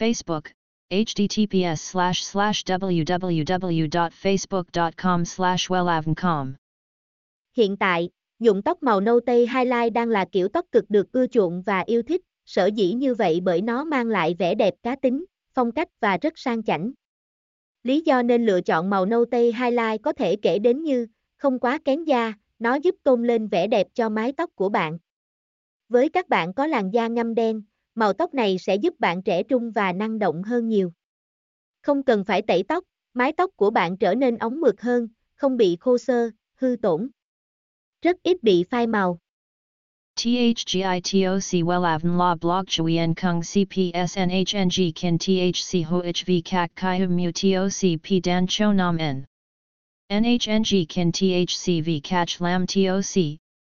Facebook, https slash slash www.facebook.com slash wellavncom. Hiện tại, nhuộm tóc màu nâu tây highlight đang là kiểu tóc cực được ưa chuộng và yêu thích, sở dĩ như vậy bởi nó mang lại vẻ đẹp cá tính, phong cách và rất sang chảnh. Lý do nên lựa chọn màu nâu tây highlight có thể kể đến như, không quá kén da, nó giúp tôn lên vẻ đẹp cho mái tóc của bạn. Với các bạn có làn da ngâm đen, màu tóc này sẽ giúp bạn trẻ trung và năng động hơn nhiều. Không cần phải tẩy tóc, mái tóc của bạn trở nên óng mượt hơn, không bị khô xơ, hư tổn. Rất ít bị phai màu. THGITOC WELAVN La Blog Chuyen Kung CPSNHNG Kin THC HOHV Kak Kai Mu TOC P Dan Cho Nam N NHNG Kin THC V Catch Lam TOC